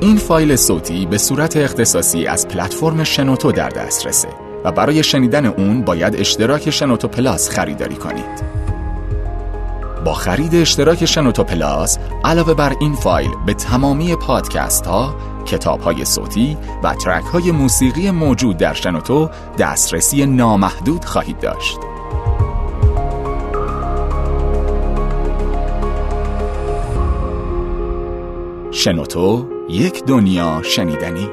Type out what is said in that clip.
این فایل صوتی به صورت اختصاصی از پلتفرم شنوتو در دسترسه و برای شنیدن اون باید اشتراک شنوتو پلاس خریداری کنید. با خرید اشتراک شنوتو پلاس علاوه بر این فایل به تمامی پادکست ها، کتاب های صوتی و ترک های موسیقی موجود در شنوتو دسترسی نامحدود خواهید داشت. شنوتو یک دنیا شنیدنی.